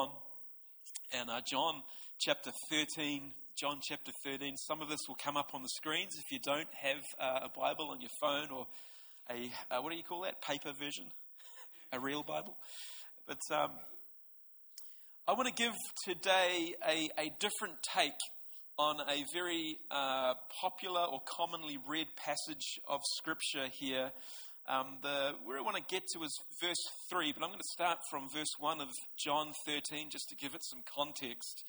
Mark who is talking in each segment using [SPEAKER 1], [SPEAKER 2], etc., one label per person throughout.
[SPEAKER 1] John and uh, John chapter 13. John chapter 13. Some of this will come up on the screens if you don't have uh, a Bible on your phone or a, uh, what do you call that? Paper version? a real Bible? But um, I want to give today a, a different take on a very uh, popular or commonly read passage of Scripture here. Um, the, where I want to get to is verse 3, but I'm going to start from verse 1 of John 13 just to give it some context.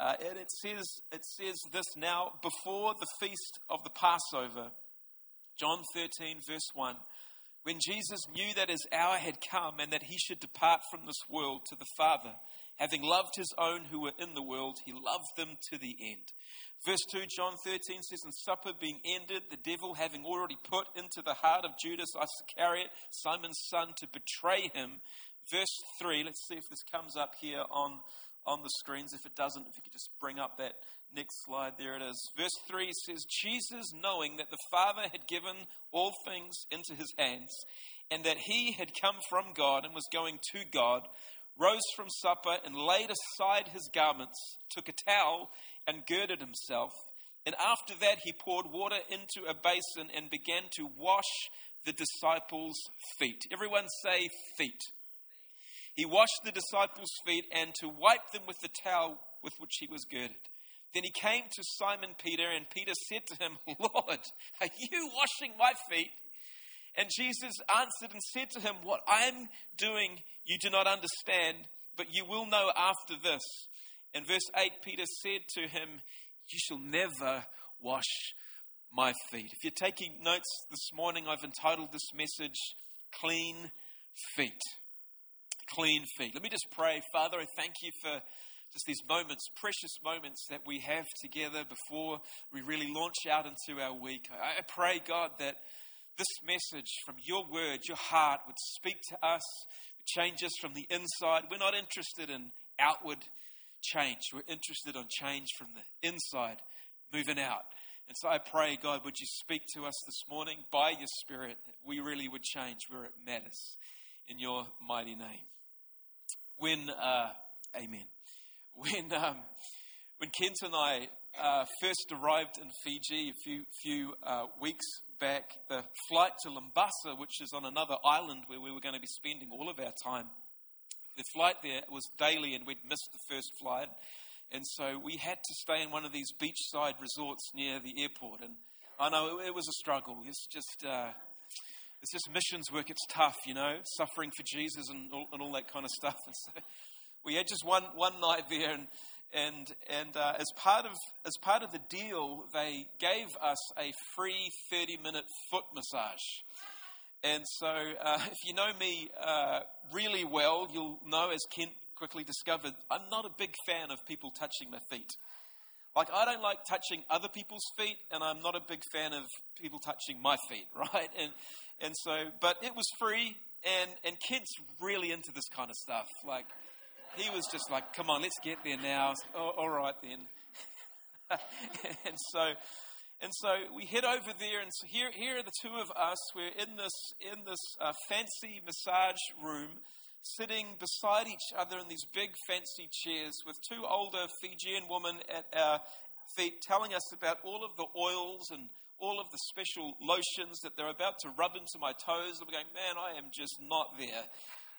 [SPEAKER 1] Uh, and it says, it says this now, before the feast of the Passover, John 13, verse 1. When Jesus knew that his hour had come and that he should depart from this world to the Father, having loved his own who were in the world, he loved them to the end. Verse 2, John 13 says, And supper being ended, the devil having already put into the heart of Judas Iscariot, Simon's son, to betray him. Verse 3, let's see if this comes up here on, on the screens. If it doesn't, if you could just bring up that next slide, there it is. Verse 3 says, Jesus, knowing that the Father had given all things into his hands, and that he had come from God and was going to God, rose from supper and laid aside his garments, took a towel and girded himself. And after that, he poured water into a basin and began to wash the disciples' feet. Everyone say, feet. He washed the disciples' feet and to wipe them with the towel with which he was girded. Then he came to Simon Peter, and Peter said to him, Lord, are you washing my feet? And Jesus answered and said to him, What I'm doing you do not understand, but you will know after this. In verse 8, Peter said to him, You shall never wash my feet. If you're taking notes this morning, I've entitled this message, Clean Feet. Clean feet. Let me just pray. Father, I thank you for just these moments, precious moments that we have together before we really launch out into our week. I pray, God, that this message from your word, your heart, would speak to us, would change us from the inside. We're not interested in outward change, we're interested on change from the inside, moving out. And so I pray, God, would you speak to us this morning by your Spirit that we really would change where it matters in your mighty name. When, uh, amen. When, um, when Kent and I uh, first arrived in Fiji a few, few uh, weeks back, the flight to Labasa, which is on another island where we were going to be spending all of our time, the flight there was daily and we'd missed the first flight. And so we had to stay in one of these beachside resorts near the airport. And I know it was a struggle. It's just, uh, it's just missions work. It's tough, you know, suffering for Jesus and all, and all that kind of stuff. And so we had just one, one night there, and and and uh, as part of as part of the deal, they gave us a free thirty minute foot massage. And so, uh, if you know me uh, really well, you'll know, as Kent quickly discovered, I'm not a big fan of people touching my feet. Like, I don't like touching other people's feet, and I'm not a big fan of people touching my feet, right? And and so, but it was free, and and Kent's really into this kind of stuff. Like, he was just like, come on, let's get there now. Oh, all right then. and so, and so we head over there, and so here, here are the two of us. We're in this, in this uh, fancy massage room, sitting beside each other in these big fancy chairs with two older Fijian women at our feet telling us about all of the oils and all of the special lotions that they're about to rub into my toes. I'm going, man, I am just not there.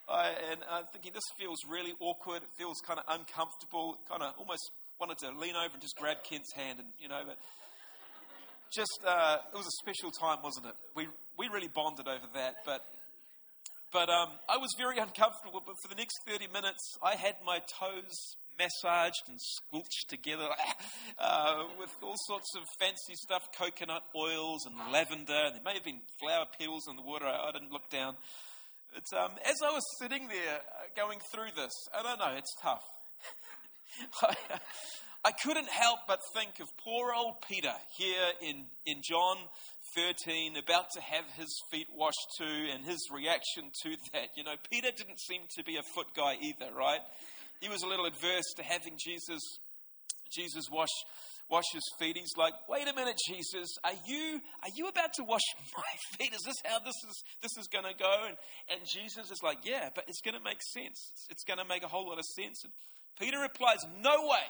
[SPEAKER 1] And I'm thinking, this feels really awkward. It feels kind of uncomfortable. Kind of almost wanted to lean over and just grab Kent's hand, and you know, but just uh, it was a special time, wasn't it? We we really bonded over that, but. But um, I was very uncomfortable. But for the next 30 minutes, I had my toes massaged and squelched together uh, with all sorts of fancy stuff coconut oils and lavender. There may have been flower petals in the water. I, I didn't look down. Um, as I was sitting there uh, going through this, I don't know, it's tough. I, I couldn't help but think of poor old Peter here in, in John 13, about to have his feet washed too, and his reaction to that. You know, Peter didn't seem to be a foot guy either, right? He was a little adverse to having Jesus, Jesus wash, wash his feet. He's like, "Wait a minute, Jesus, are you are you about to wash my feet? Is this how this is this is going to go?" And and Jesus is like, "Yeah, but it's going to make sense. It's, it's going to make a whole lot of sense." And Peter replies, "No way."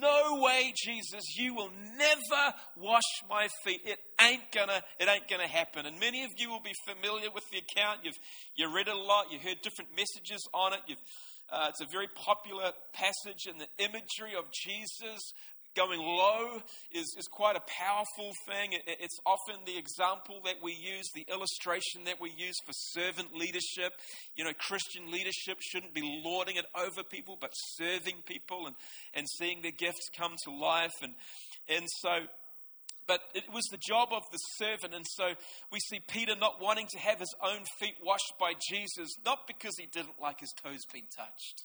[SPEAKER 1] No way, Jesus, you will never wash my feet. It ain't gonna, it ain't gonna happen. And many of you will be familiar with the account. You've you read it a lot, you heard different messages on it. You've uh, it's a very popular passage, and the imagery of Jesus going low is, is quite a powerful thing. It, it's often the example that we use, the illustration that we use for servant leadership. You know, Christian leadership shouldn't be lording it over people, but serving people and, and seeing their gifts come to life. And, and so, but it was the job of the servant. And so we see Peter not wanting to have his own feet washed by Jesus, not because he didn't like his toes being touched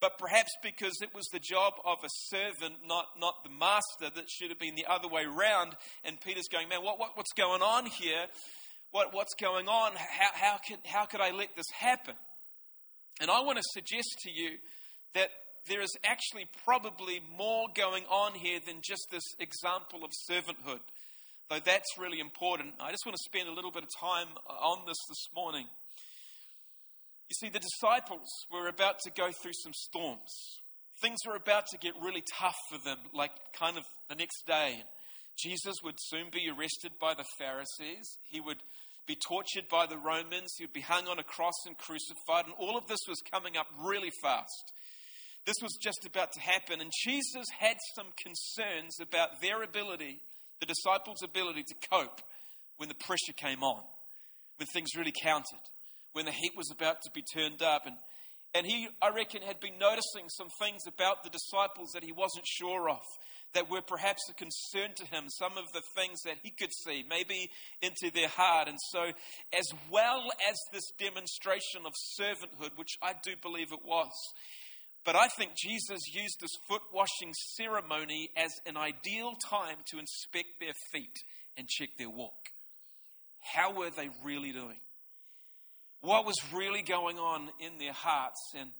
[SPEAKER 1] but perhaps because it was the job of a servant, not, not the master, that should have been the other way round. And Peter's going, Man, what, what, what's going on here? What, what's going on? How, how, could, how could I let this happen? And I want to suggest to you that there is actually probably more going on here than just this example of servanthood, though that's really important. I just want to spend a little bit of time on this this morning. You see, the disciples were about to go through some storms. Things were about to get really tough for them, like kind of the next day. Jesus would soon be arrested by the Pharisees. He would be tortured by the Romans. He would be hung on a cross and crucified. And all of this was coming up really fast. This was just about to happen. And Jesus had some concerns about their ability, the disciples' ability to cope when the pressure came on, when things really counted when the heat was about to be turned up. And, and he, I reckon, had been noticing some things about the disciples that he wasn't sure of, that were perhaps a concern to him, some of the things that he could see, maybe into their heart. And so, as well as this demonstration of servanthood, which I do believe it was, but I think Jesus used this foot washing ceremony as an ideal time to inspect their feet and check their walk. How were they really doing? What was really going on in their hearts. And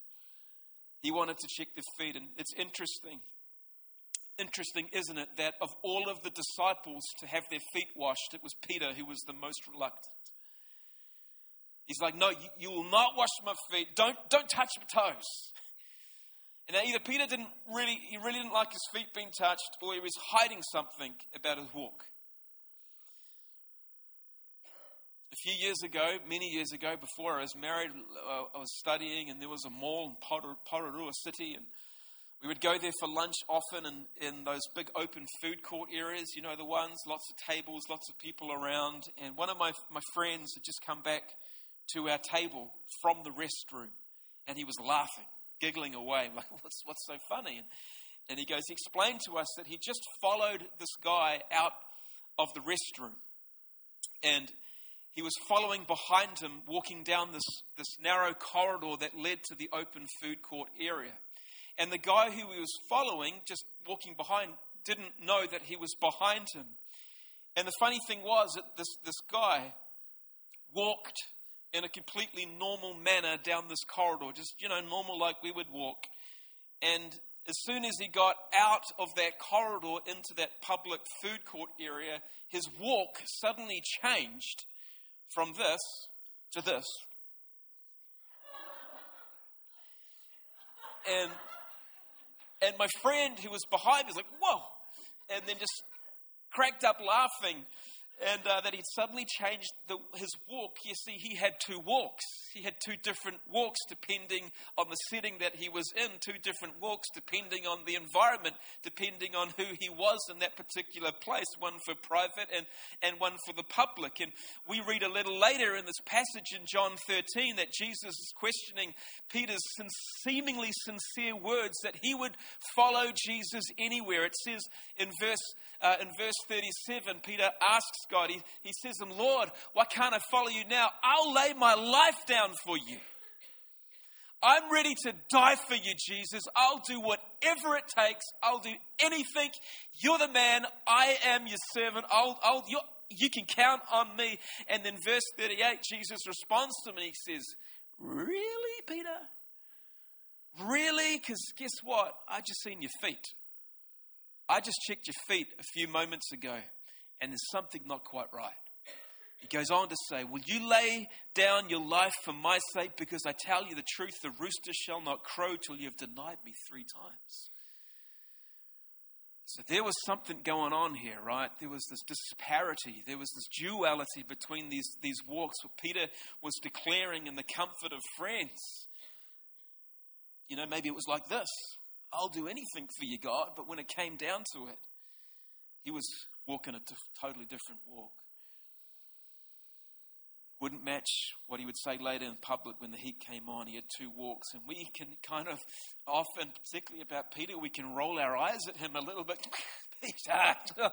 [SPEAKER 1] he wanted to check their feet. And it's interesting, interesting, isn't it, that of all of the disciples to have their feet washed, it was Peter who was the most reluctant. He's like, No, you, you will not wash my feet. Don't, don't touch my toes. And now either Peter didn't really, he really didn't like his feet being touched, or he was hiding something about his walk. A few years ago, many years ago, before I was married, uh, I was studying, and there was a mall in Porirua City, and we would go there for lunch often in, in those big open food court areas, you know, the ones, lots of tables, lots of people around. And one of my, my friends had just come back to our table from the restroom, and he was laughing, giggling away, like, what's, what's so funny? And, and he goes, he explained to us that he just followed this guy out of the restroom. And he was following behind him, walking down this, this narrow corridor that led to the open food court area. And the guy who he was following, just walking behind, didn't know that he was behind him. And the funny thing was that this, this guy walked in a completely normal manner down this corridor, just, you know, normal like we would walk. And as soon as he got out of that corridor into that public food court area, his walk suddenly changed from this to this. And and my friend who was behind me was like, whoa, and then just cracked up laughing and uh, that he'd suddenly changed the, his walk. You see, he had two walks. He had two different walks depending on the setting that he was in, two different walks depending on the environment, depending on who he was in that particular place, one for private and, and one for the public. And we read a little later in this passage in John 13 that Jesus is questioning Peter's seemingly sincere words that he would follow Jesus anywhere. It says in verse, uh, in verse 37, Peter asks God. He, he says to him, Lord, why can't I follow you now? I'll lay my life down for you. I'm ready to die for you, Jesus. I'll do whatever it takes. I'll do anything. You're the man. I am your servant. I'll, I'll, you can count on me. And then verse 38, Jesus responds to me. He says, Really, Peter? Really? Because guess what? I just seen your feet. I just checked your feet a few moments ago, and there's something not quite right. He goes on to say, Will you lay down your life for my sake? Because I tell you the truth, the rooster shall not crow till you have denied me three times. So there was something going on here, right? There was this disparity, there was this duality between these, these walks, what Peter was declaring in the comfort of friends. You know, maybe it was like this I'll do anything for you, God. But when it came down to it, he was walking a totally different walk. Wouldn't match what he would say later in public when the heat came on. He had two walks. And we can kind of often, particularly about Peter, we can roll our eyes at him a little bit. Peter!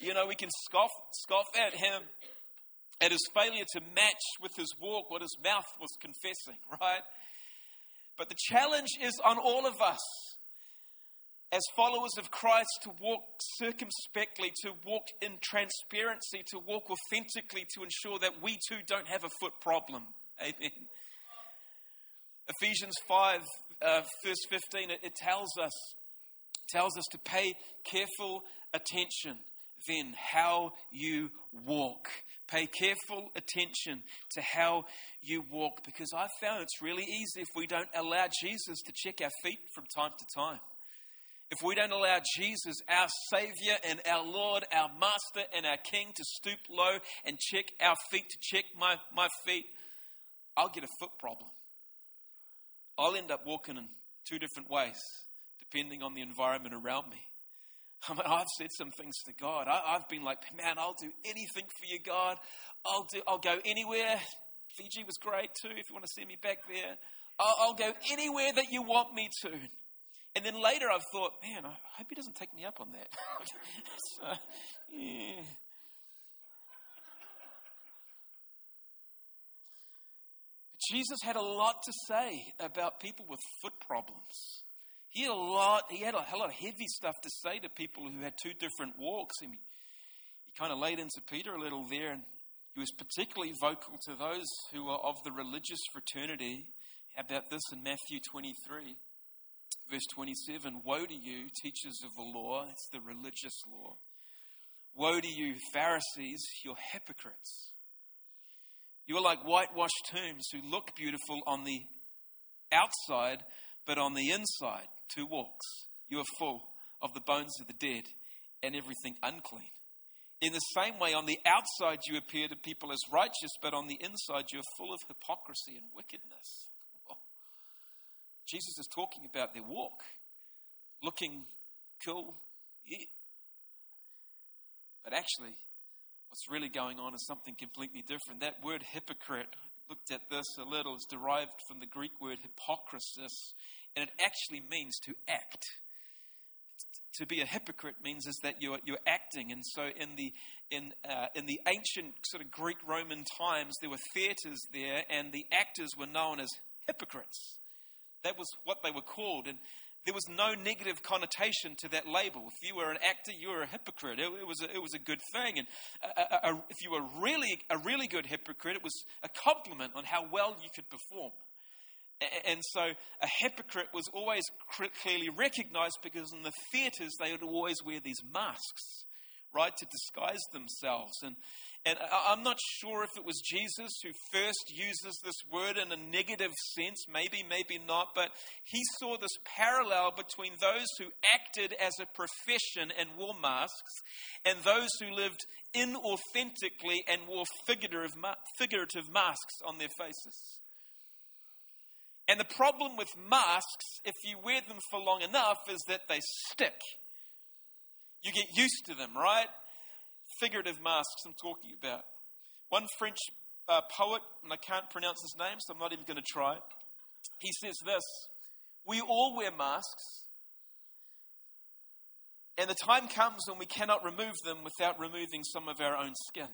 [SPEAKER 1] you know, we can scoff, scoff at him at his failure to match with his walk what his mouth was confessing, right? But the challenge is on all of us as followers of Christ to walk circumspectly, to walk in transparency, to walk authentically, to ensure that we too don't have a foot problem. Amen. Ephesians 5, uh, verse 15, it, it tells us tells us to pay careful attention then how you walk. Pay careful attention to how you walk because I found it's really easy if we don't allow Jesus to check our feet from time to time. If we don't allow Jesus, our Savior and our Lord, our Master and our King, to stoop low and check our feet, to check my, my feet, I'll get a foot problem. I'll end up walking in two different ways, depending on the environment around me. I mean, I've said some things to God. I, have been like, man, I'll do anything for you, God. I'll do. I'll go anywhere. Fiji was great too. If you want to see me back there, I'll, I'll go anywhere that you want me to. And then later, I've thought, man, I hope he doesn't take me up on that. so, uh, yeah. Jesus had a lot to say about people with foot problems. He had a lot, he had a, lot of heavy stuff to say to people who had two different walks. He, he kind of laid into Peter a little there, and he was particularly vocal to those who were of the religious fraternity about this in Matthew 23, verse 27. Woe to you, teachers of the law, it's the religious law. Woe to you, Pharisees, you're hypocrites. You are like whitewashed tombs who look beautiful on the outside, but on the inside two walks. You are full of the bones of the dead and everything unclean. In the same way, on the outside you appear to people as righteous, but on the inside you are full of hypocrisy and wickedness. Jesus is talking about their walk, looking cool, yeah. But actually, what's really going on is something completely different. That word hypocrite, looked at this a little, is derived from the Greek word hypokrisis, and it actually means to act. To be a hypocrite means is that you're, you're acting. And so in the, in, uh, in the ancient sort of Greek Roman times, there were theaters there, and the actors were known as hypocrites. That was what they were called. And there was no negative connotation to that label. If you were an actor, you were a hypocrite. It, it was, a, it was a good thing. And a, a, if you were really a really good hypocrite, it was a compliment on how well you could perform. And so a hypocrite was always clearly recognized because in the theaters they would always wear these masks, right, to disguise themselves. And, and I'm not sure if it was Jesus who first uses this word in a negative sense, maybe, maybe not, but he saw this parallel between those who acted as a profession and wore masks and those who lived inauthentically and wore figurative, figurative masks on their faces. And the problem with masks, if you wear them for long enough, is that they stick. You get used to them, right? Figurative masks I'm talking about. One French uh, poet, and I can't pronounce his name, so I'm not even going to try. He says this We all wear masks, and the time comes when we cannot remove them without removing some of our own skin.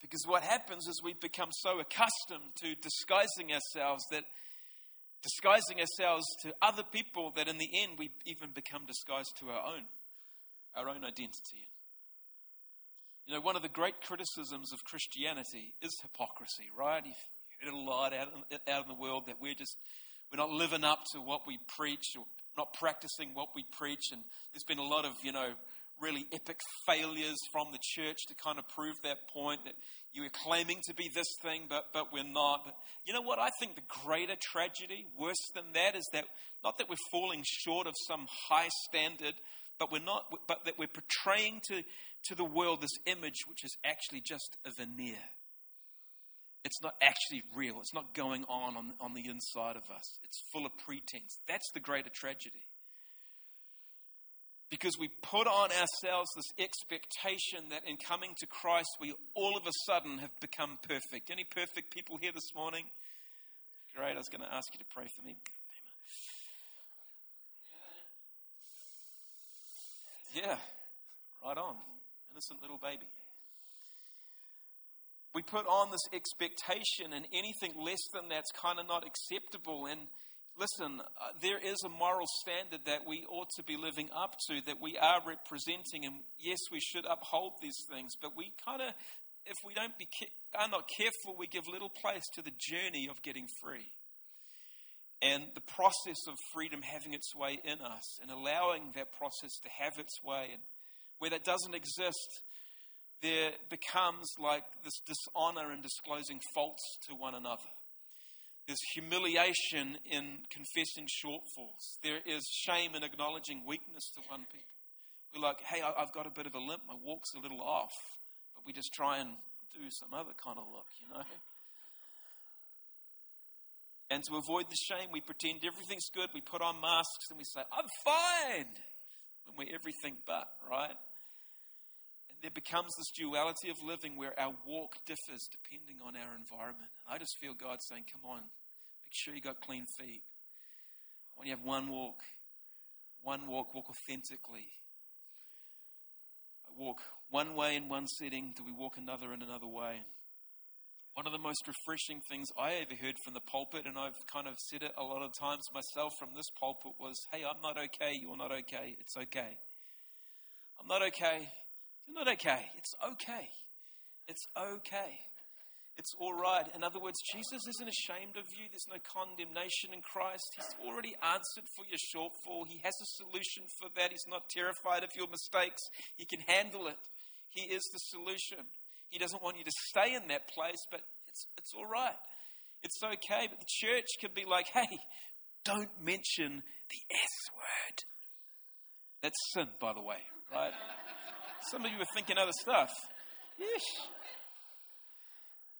[SPEAKER 1] Because what happens is we become so accustomed to disguising ourselves that disguising ourselves to other people that in the end we even become disguised to our own our own identity. You know, one of the great criticisms of Christianity is hypocrisy, right? You've heard a lot out out in the world that we're just we're not living up to what we preach or not practicing what we preach. And there's been a lot of, you know, really epic failures from the church to kind of prove that point that you were claiming to be this thing, but, but we're not. But you know what? I think the greater tragedy, worse than that, is that not that we're falling short of some high standard, but we're not, but that we're portraying to, to the world this image which is actually just a veneer. It's not actually real. It's not going on, on on the inside of us. It's full of pretense. That's the greater tragedy because we put on ourselves this expectation that in coming to Christ, we all of a sudden have become perfect. Any perfect people here this morning? Great, I was going to ask you to pray for me. Yeah, right on. Innocent little baby. We put on this expectation, and anything less than that's kind of not acceptable. And Listen, uh, there is a moral standard that we ought to be living up to, that we are representing, and yes, we should uphold these things. But we kind of, if we don't be are not careful, we give little place to the journey of getting free, and the process of freedom having its way in us, and allowing that process to have its way. And where that doesn't exist, there becomes like this dishonor in disclosing faults to one another. There's humiliation in confessing shortfalls. There is shame in acknowledging weakness to one people. We're like, hey, I've got a bit of a limp, my walk's a little off, but we just try and do some other kind of look, you know? And to avoid the shame, we pretend everything's good. We put on masks and we say, I'm fine, when we're everything but, right? There becomes this duality of living where our walk differs depending on our environment. I just feel God saying, Come on, make sure you got clean feet. When you have one walk, one walk, walk authentically. I walk one way in one setting, do we walk another in another way? One of the most refreshing things I ever heard from the pulpit, and I've kind of said it a lot of times myself from this pulpit, was Hey, I'm not okay, you're not okay, it's okay. I'm not okay, you're not okay, it's okay. It's okay. It's all right. In other words, Jesus isn't ashamed of you. There's no condemnation in Christ. He's already answered for your shortfall. He has a solution for that. He's not terrified of your mistakes. He can handle it. He is the solution. He doesn't want you to stay in that place, but it's, it's all right. It's okay. But the church can be like, hey, don't mention the S word. That's sin, by the way, right? Some of you are thinking other stuff. Yes.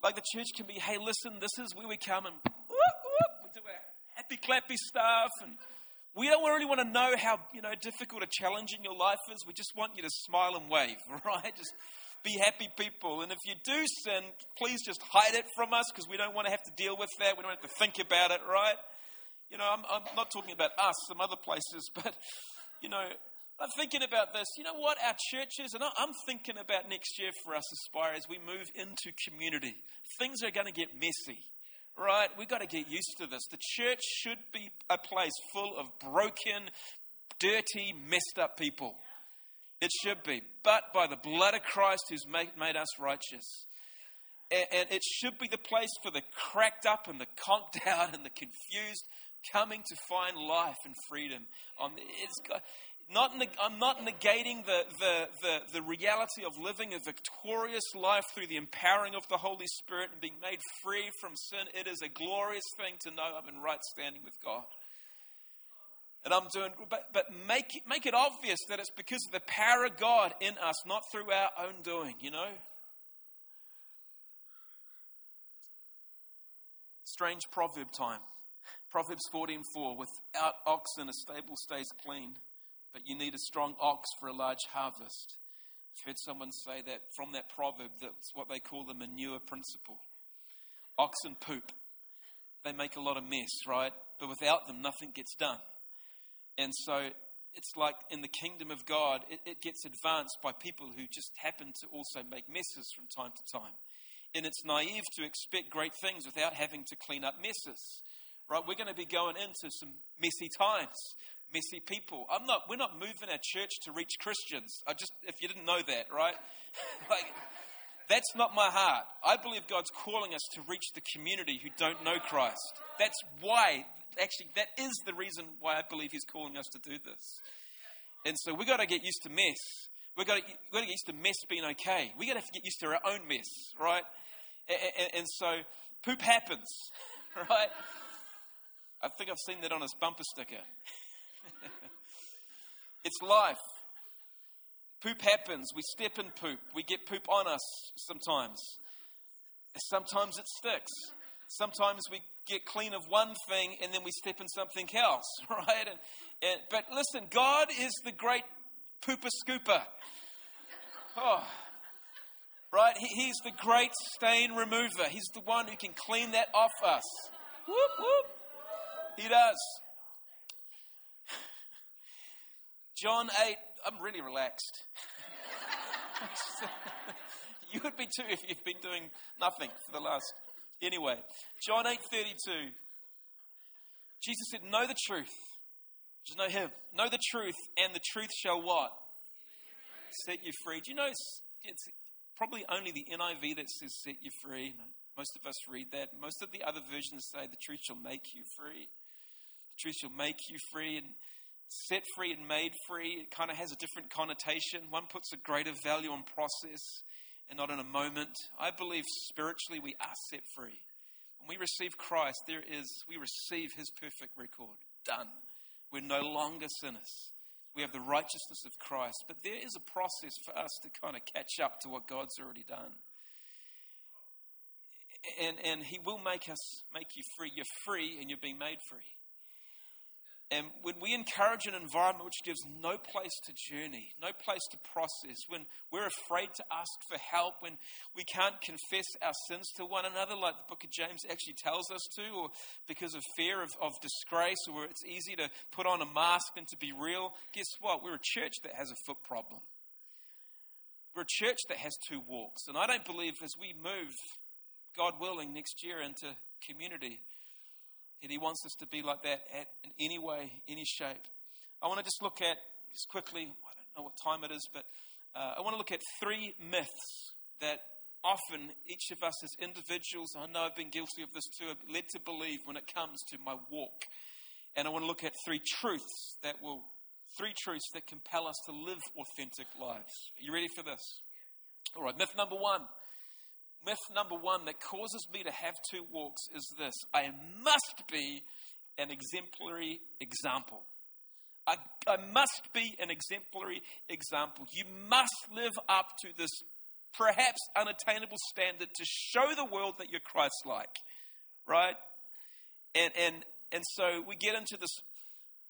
[SPEAKER 1] Like the church can be, hey, listen, this is where we come and whoop, whoop, we do our happy clappy stuff and we don't really want to know how you know difficult or challenging your life is. We just want you to smile and wave, right? Just be happy people. And if you do sin, please just hide it from us because we don't want to have to deal with that. We don't have to think about it, right? You know, I'm, I'm not talking about us, some other places, but you know, I'm thinking about this. You know what? Our churches, and I'm thinking about next year for us, Aspire, as we move into community. Things are going to get messy, right? We've got to get used to this. The church should be a place full of broken, dirty, messed up people. It should be. But by the blood of Christ who's made, made us righteous. And, it should be the place for the cracked up and the conked out and the confused coming to find life and freedom. On, it's got, not, I'm not negating the, the, the, the, reality of living a victorious life through the empowering of the Holy Spirit and being made free from sin. It is a glorious thing to know I'm in right standing with God. And I'm doing, but, but make, it, make it obvious that it's because of the power of God in us, not through our own doing, you know? Strange proverb time. Proverbs 14:4 Without oxen a stable stays clean but you need a strong ox for a large harvest. I've heard someone say that from that proverb, that's what they call the manure principle. Oxen poop. They make a lot of mess, right? But without them, nothing gets done. And so it's like in the kingdom of God, it, it gets advanced by people who just happen to also make messes from time to time. And it's naive to expect great things without having to clean up messes right? We're going to be going into some messy times messy people. I'm not, we're not moving our church to reach Christians. I just, if you didn't know that, right? like, that's not my heart. I believe God's calling us to reach the community who don't know Christ. That's why actually, that is the reason why I believe He's calling us to do this. And so we've got to get used to mess. We've got to, we've got to get used to mess being okay. We've got to get used to our own mess, right? And, and, and so poop happens, right? I think I've seen that on his bumper sticker. it's life. Poop happens. We step in poop. We get poop on us sometimes. Sometimes it sticks. Sometimes we get clean of one thing and then we step in something else, right? And, and, but listen, God is the great pooper scooper. Oh, right? He, he's the great stain remover. He's the one who can clean that off us. Whoop, whoop. He does. John 8, I'm really relaxed. you would be too if you've been doing nothing for the last. Anyway, John 8 32. Jesus said, Know the truth. Just know Him. Know the truth, and the truth shall what? Set you free. Do you know it's, it's probably only the NIV that says set you free? Most of us read that. Most of the other versions say the truth shall make you free. The truth shall make you free. And set free and made free, it kind of has a different connotation. One puts a greater value on process and not in a moment. I believe spiritually we are set free. When we receive Christ, there is we receive his perfect record. Done. We're no longer sinners. We have the righteousness of Christ. But there is a process for us to kind of catch up to what God's already done. And, and he will make us make you free. You're free and you're being made free. And when we encourage an environment which gives no place to journey, no place to process, when we're afraid to ask for help, when we can't confess our sins to one another, like the book of James actually tells us to, or because of fear of, of disgrace, or it's easy to put on a mask than to be real, guess what? We're a church that has a foot problem. We're a church that has two walks. And I don't believe as we move, God willing, next year into community, and He wants us to be like that at, in any way, any shape. I want to just look at, just quickly, I don't know what time it is, but uh, I want to look at three myths that often each of us as individuals, I know I've been guilty of this too, are led to believe when it comes to my walk. And I want to look at three truths that will, three truths that compel us to live authentic lives. Are you ready for this? All right, myth number one myth number one that causes me to have two walks is this I must be an exemplary example. I, I, must be an exemplary example. You must live up to this perhaps unattainable standard to show the world that you're Christ like, right? And, and, and so we get into this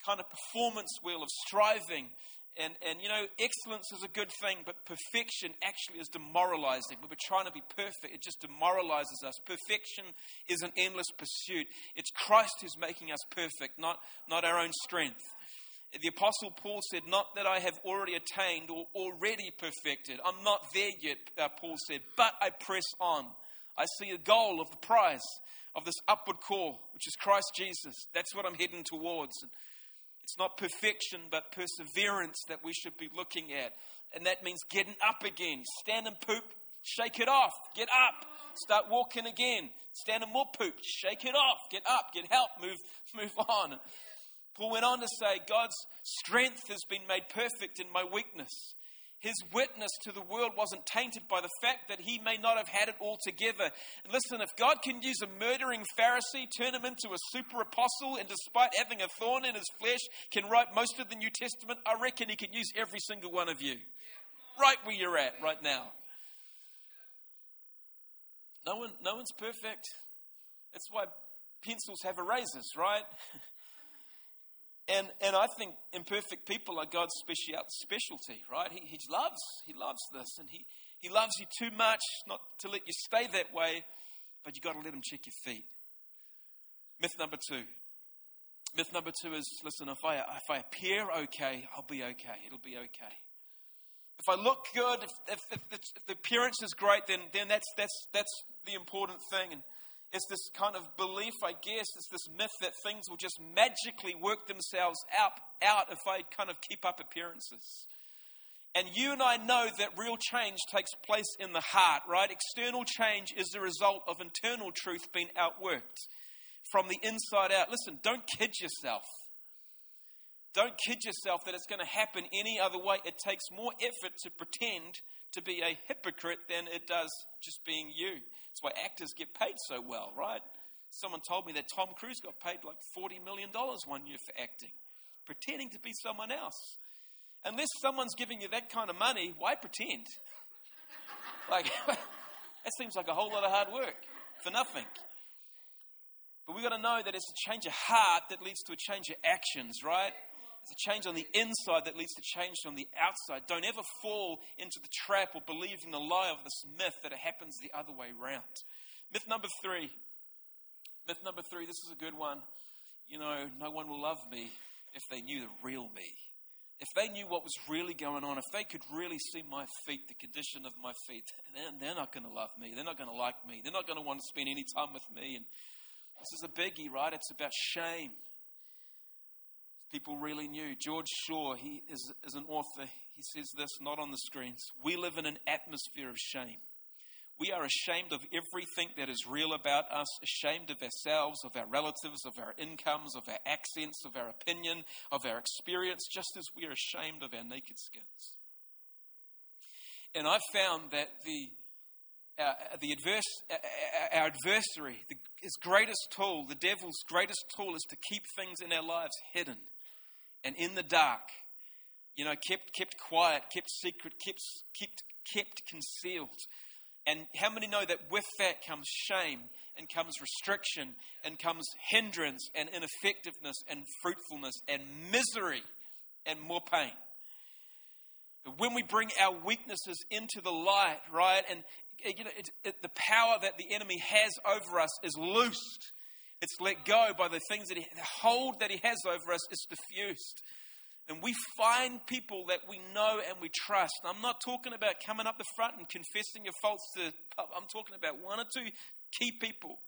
[SPEAKER 1] kind of performance wheel of striving and, and you know, excellence is a good thing, but perfection actually is demoralizing. When we're trying to be perfect, it just demoralizes us. Perfection is an endless pursuit. It's Christ who's making us perfect, not, not our own strength. The Apostle Paul said, Not that I have already attained or already perfected. I'm not there yet, uh, Paul said, but I press on. I see a goal of the prize of this upward call, which is Christ Jesus. That's what I'm heading towards. And it's not perfection, but perseverance that we should be looking at. And that means getting up again. Stand and poop, shake it off. Get up. Start walking again. Stand and more poop, shake it off. Get up, get help, move, move on. Paul went on to say, God's strength has been made perfect in my weakness his witness to the world wasn't tainted by the fact that he may not have had it all together. And listen, if God can use a murdering Pharisee, turn him into a super apostle, and despite having a thorn in his flesh, can write most of the New Testament, I reckon he can use every single one of you. Right where you're at right now. No one, no one's perfect. That's why pencils have erasers, right? And, and I think imperfect people are God's special, specialty, right? He, he loves, he loves this, and he, he loves you too much not to let you stay that way, but you've got to let him check your feet. Myth number two. Myth number two is listen, if I, if I appear okay, I'll be okay. It'll be okay. If I look good, if, if, if, if the appearance is great, then, then that's, that's, that's the important thing. And it's this kind of belief, I guess, it's this myth that things will just magically work themselves out, out if I kind of keep up appearances. And you and I know that real change takes place in the heart, right? External change is the result of internal truth being outworked. from the inside out. Listen, don't kid yourself. Don't kid yourself that it's going to happen any other way. It takes more effort to pretend to be a hypocrite than it does just being you. That's why actors get paid so well, right? Someone told me that Tom Cruise got paid like $40 million one year for acting, pretending to be someone else. Unless someone's giving you that kind of money, why pretend? like, that seems like a whole lot of hard work for nothing. But we've got to know that it's a change of heart that leads to a change of actions, right? It's a change on the inside that leads to change on the outside. Don't ever fall into the trap or believe in the lie of this myth that it happens the other way around. Myth number three. Myth number three, this is a good one. You know, no one will love me if they knew the real me. If they knew what was really going on, if they could really see my feet, the condition of my feet, then they're not going to love me. They're not going to like me. They're not going to want to spend any time with me. And this is a biggie, right? It's about shame people really knew. George Shaw, he is, is an author. He says this, not on the screens. We live in an atmosphere of shame. We are ashamed of everything that is real about us, ashamed of ourselves, of our relatives, of our incomes, of our accents, of our opinion, of our experience, just as we are ashamed of our naked skins. And I've found that the uh, the adverse, uh, uh, our adversary, the, his greatest tool, the devil's greatest tool, is to keep things in our lives hidden and in the dark, you know, kept, kept quiet, kept secret, kept, kept, kept concealed. And how many know that with that comes shame and comes restriction and comes hindrance and ineffectiveness and fruitfulness and misery and more pain? But when we bring our weaknesses into the light, right, and you know, it, it, the power that the enemy has over us is loosed it's let go by the things that he, the hold that he has over us is diffused. And we find people that we know and we trust. I'm not talking about coming up the front and confessing your faults to, I'm talking about one or two key people.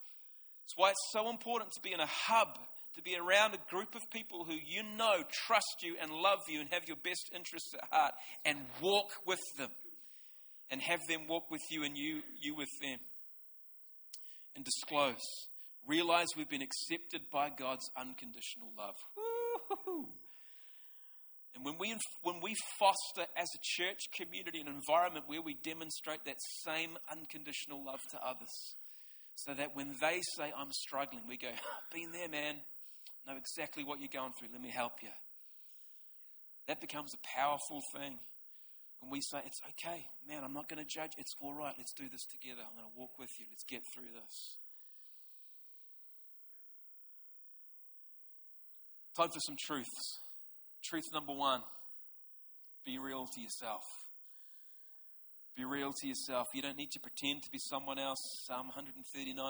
[SPEAKER 1] That's why it's so important to be in a hub, to be around a group of people who you know trust you and love you and have your best interests at heart and walk with them and have them walk with you and you, you with them and disclose realize we've been accepted by God's unconditional love. Woo-hoo. And when we, when we foster as a church community an environment where we demonstrate that same unconditional love to others, so that when they say, I'm struggling, we go, Been there, man. Know exactly what you're going through. Let me help you. That becomes a powerful thing. When we say, It's okay, man, I'm not going to judge. It's all right. Let's do this together. I'm going to walk with you. Let's get through this. Time for some truths. Truth number one be real to yourself. Be real to yourself. You don't need to pretend to be someone else. Psalm 139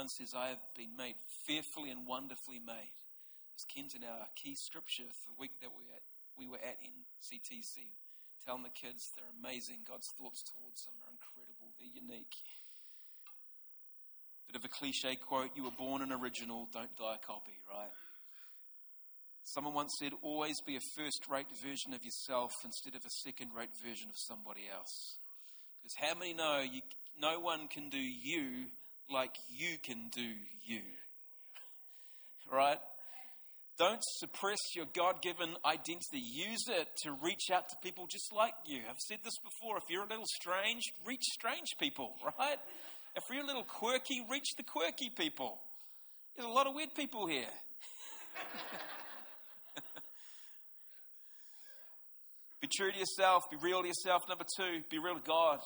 [SPEAKER 1] says, I have been made fearfully and wonderfully made. As Kenton, our key scripture for the week that we at, we were at in CTC, telling the kids they're amazing. God's thoughts towards them are incredible, they're unique. Bit of a cliche quote you were born an original, don't die a copy, right? Someone once said, always be a first rate version of yourself instead of a second rate version of somebody else. Because how many know you, no one can do you like you can do you? right? Don't suppress your God given identity. Use it to reach out to people just like you. I've said this before. If you're a little strange, reach strange people, right? If you're a little quirky, reach the quirky people. There's a lot of weird people here. Be true to yourself. Be real to yourself. Number two, be real to God.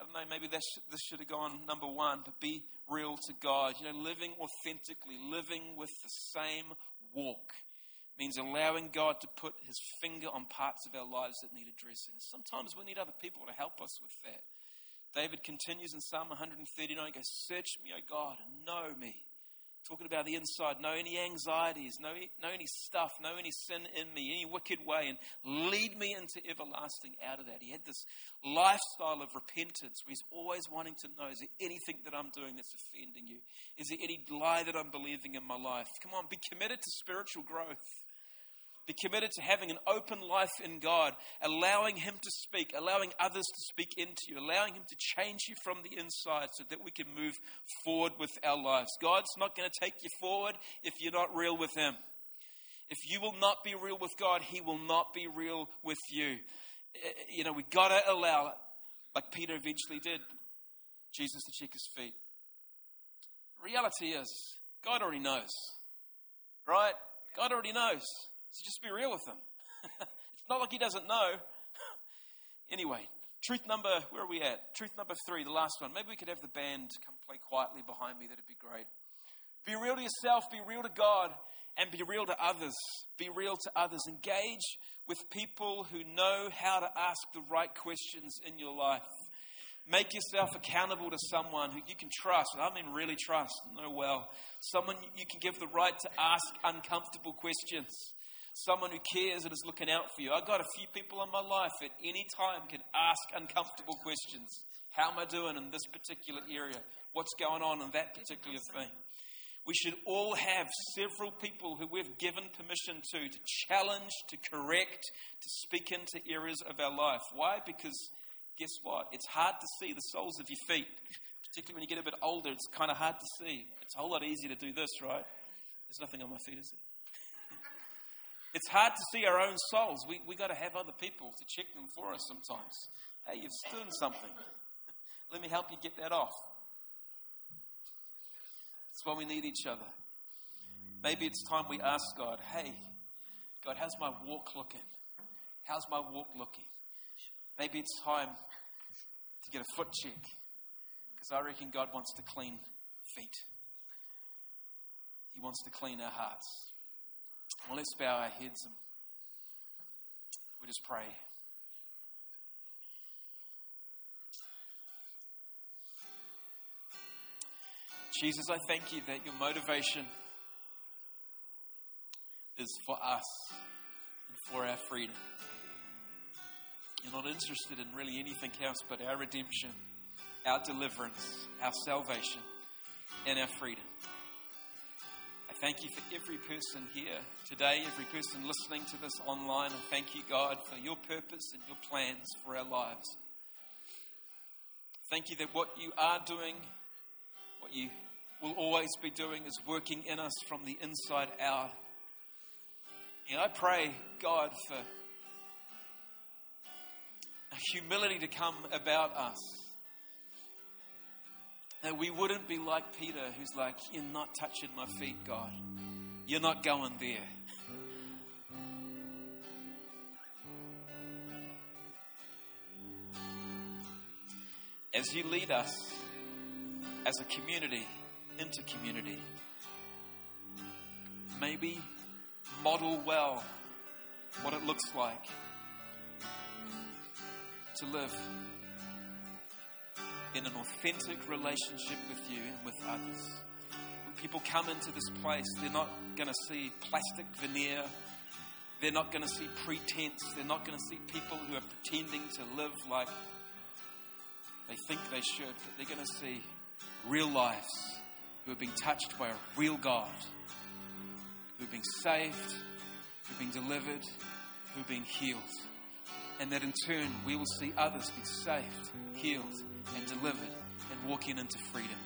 [SPEAKER 1] I don't know, maybe this, this should have gone number one, but be real to God. You know, living authentically, living with the same walk means allowing God to put his finger on parts of our lives that need addressing. Sometimes we need other people to help us with that. David continues in Psalm 139, he goes, Search me, O God, and know me. Talking about the inside, know any anxieties, know, know any stuff, know any sin in me, any wicked way, and lead me into everlasting out of that. He had this lifestyle of repentance where he's always wanting to know is there anything that I'm doing that's offending you? Is there any lie that I'm believing in my life? Come on, be committed to spiritual growth. Be committed to having an open life in God, allowing Him to speak, allowing others to speak into you, allowing Him to change you from the inside so that we can move forward with our lives. God's not going to take you forward if you're not real with Him. If you will not be real with God, He will not be real with you. Eh, you know, we got to allow, like Peter eventually did, Jesus to check his feet. Reality is, God already knows, right? God already knows. So just be real with him. it's not like he doesn't know. anyway, truth number, where are we at? Truth number three, the last one. Maybe we could have the band come play quietly behind me. That'd be great. Be real to yourself, be real to God, and be real to others. Be real to others. Engage with people who know how to ask the right questions in your life. Make yourself accountable to someone who you can trust. I mean, really trust, know well. Someone you can give the right to ask uncomfortable questions. Someone who cares and is looking out for you. I've got a few people in my life at any time can ask uncomfortable questions. How am I doing in this particular area? What's going on in that particular thing? We should all have several people who we've given permission to, to challenge, to correct, to speak into areas of our life. Why? Because guess what? It's hard to see the soles of your feet. Particularly when you get a bit older, it's kind of hard to see. It's a whole lot easier to do this, right? There's nothing on my feet, is it? It's hard to see our own souls. We we got to have other people to check them for us sometimes. Hey, you've stirred something. Let me help you get that off. That's why we need each other. Maybe it's time we ask God, hey, God, how's my walk looking? How's my walk looking? Maybe it's time to get a foot check because I reckon God wants to clean feet. He wants to clean our hearts. Well, let's bow our heads and we just pray. Jesus, I thank you that your motivation is for us and for our freedom. You're not interested in really anything else but our redemption, our deliverance, our salvation, and our freedom. Thank you for every person here today, every person listening to this online. I thank you, God, for your purpose and your plans for our lives. Thank you that what you are doing, what you will always be doing, is working in us from the inside out. And I pray, God, for a humility to come about us. That we wouldn't be like Peter, who's like, You're not touching my feet, God. You're not going there. As you lead us as a community into community, maybe model well what it looks like to live in an authentic relationship with you and with others. When people come into this place, they're not going to see plastic veneer. They're not going to see pretense. They're not going to see people who are pretending to live like they think they should, but they're going to see real lives who are being touched by a real God, who are being saved, who are being delivered, who are being healed and that in turn we will see others be saved, healed, and delivered and walking into freedom.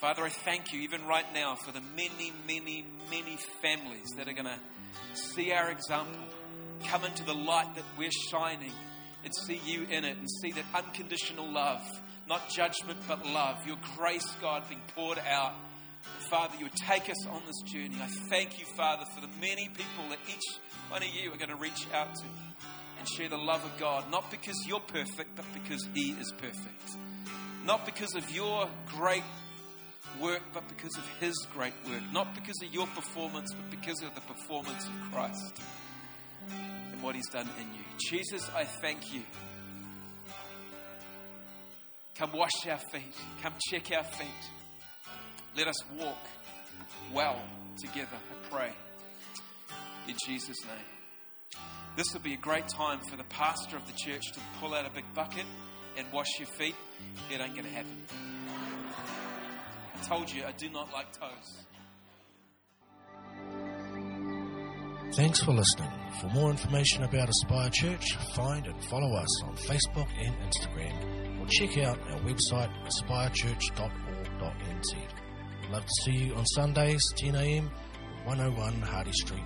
[SPEAKER 1] Father, I thank you even right now for the many, many, many families that are going to see our example, come into the light that we're shining, and see you in it, and see that unconditional love, not judgment, but love, your grace, God, being poured out. Father, you would take us on this journey. I thank you, Father, for the many people that each one of you are going to reach out to and share the love of God, not because you're perfect, but because He is perfect. Not because of your great work, but because of His great work. Not because of your performance, but because of the performance of Christ and what He's done in you. Jesus, I thank you. Come wash our feet. Come check our feet. Let us walk well together, I pray. In Jesus' name. This would be a great time for the pastor of the church to pull out a big bucket and wash your feet. It ain't going to happen. I told you I do not like toes.
[SPEAKER 2] Thanks for listening. For more information about Aspire Church, find and follow us on Facebook and Instagram, or check out our website aspirechurch.org.nz. Love to see you on Sundays, 10am, 101 Hardy Street.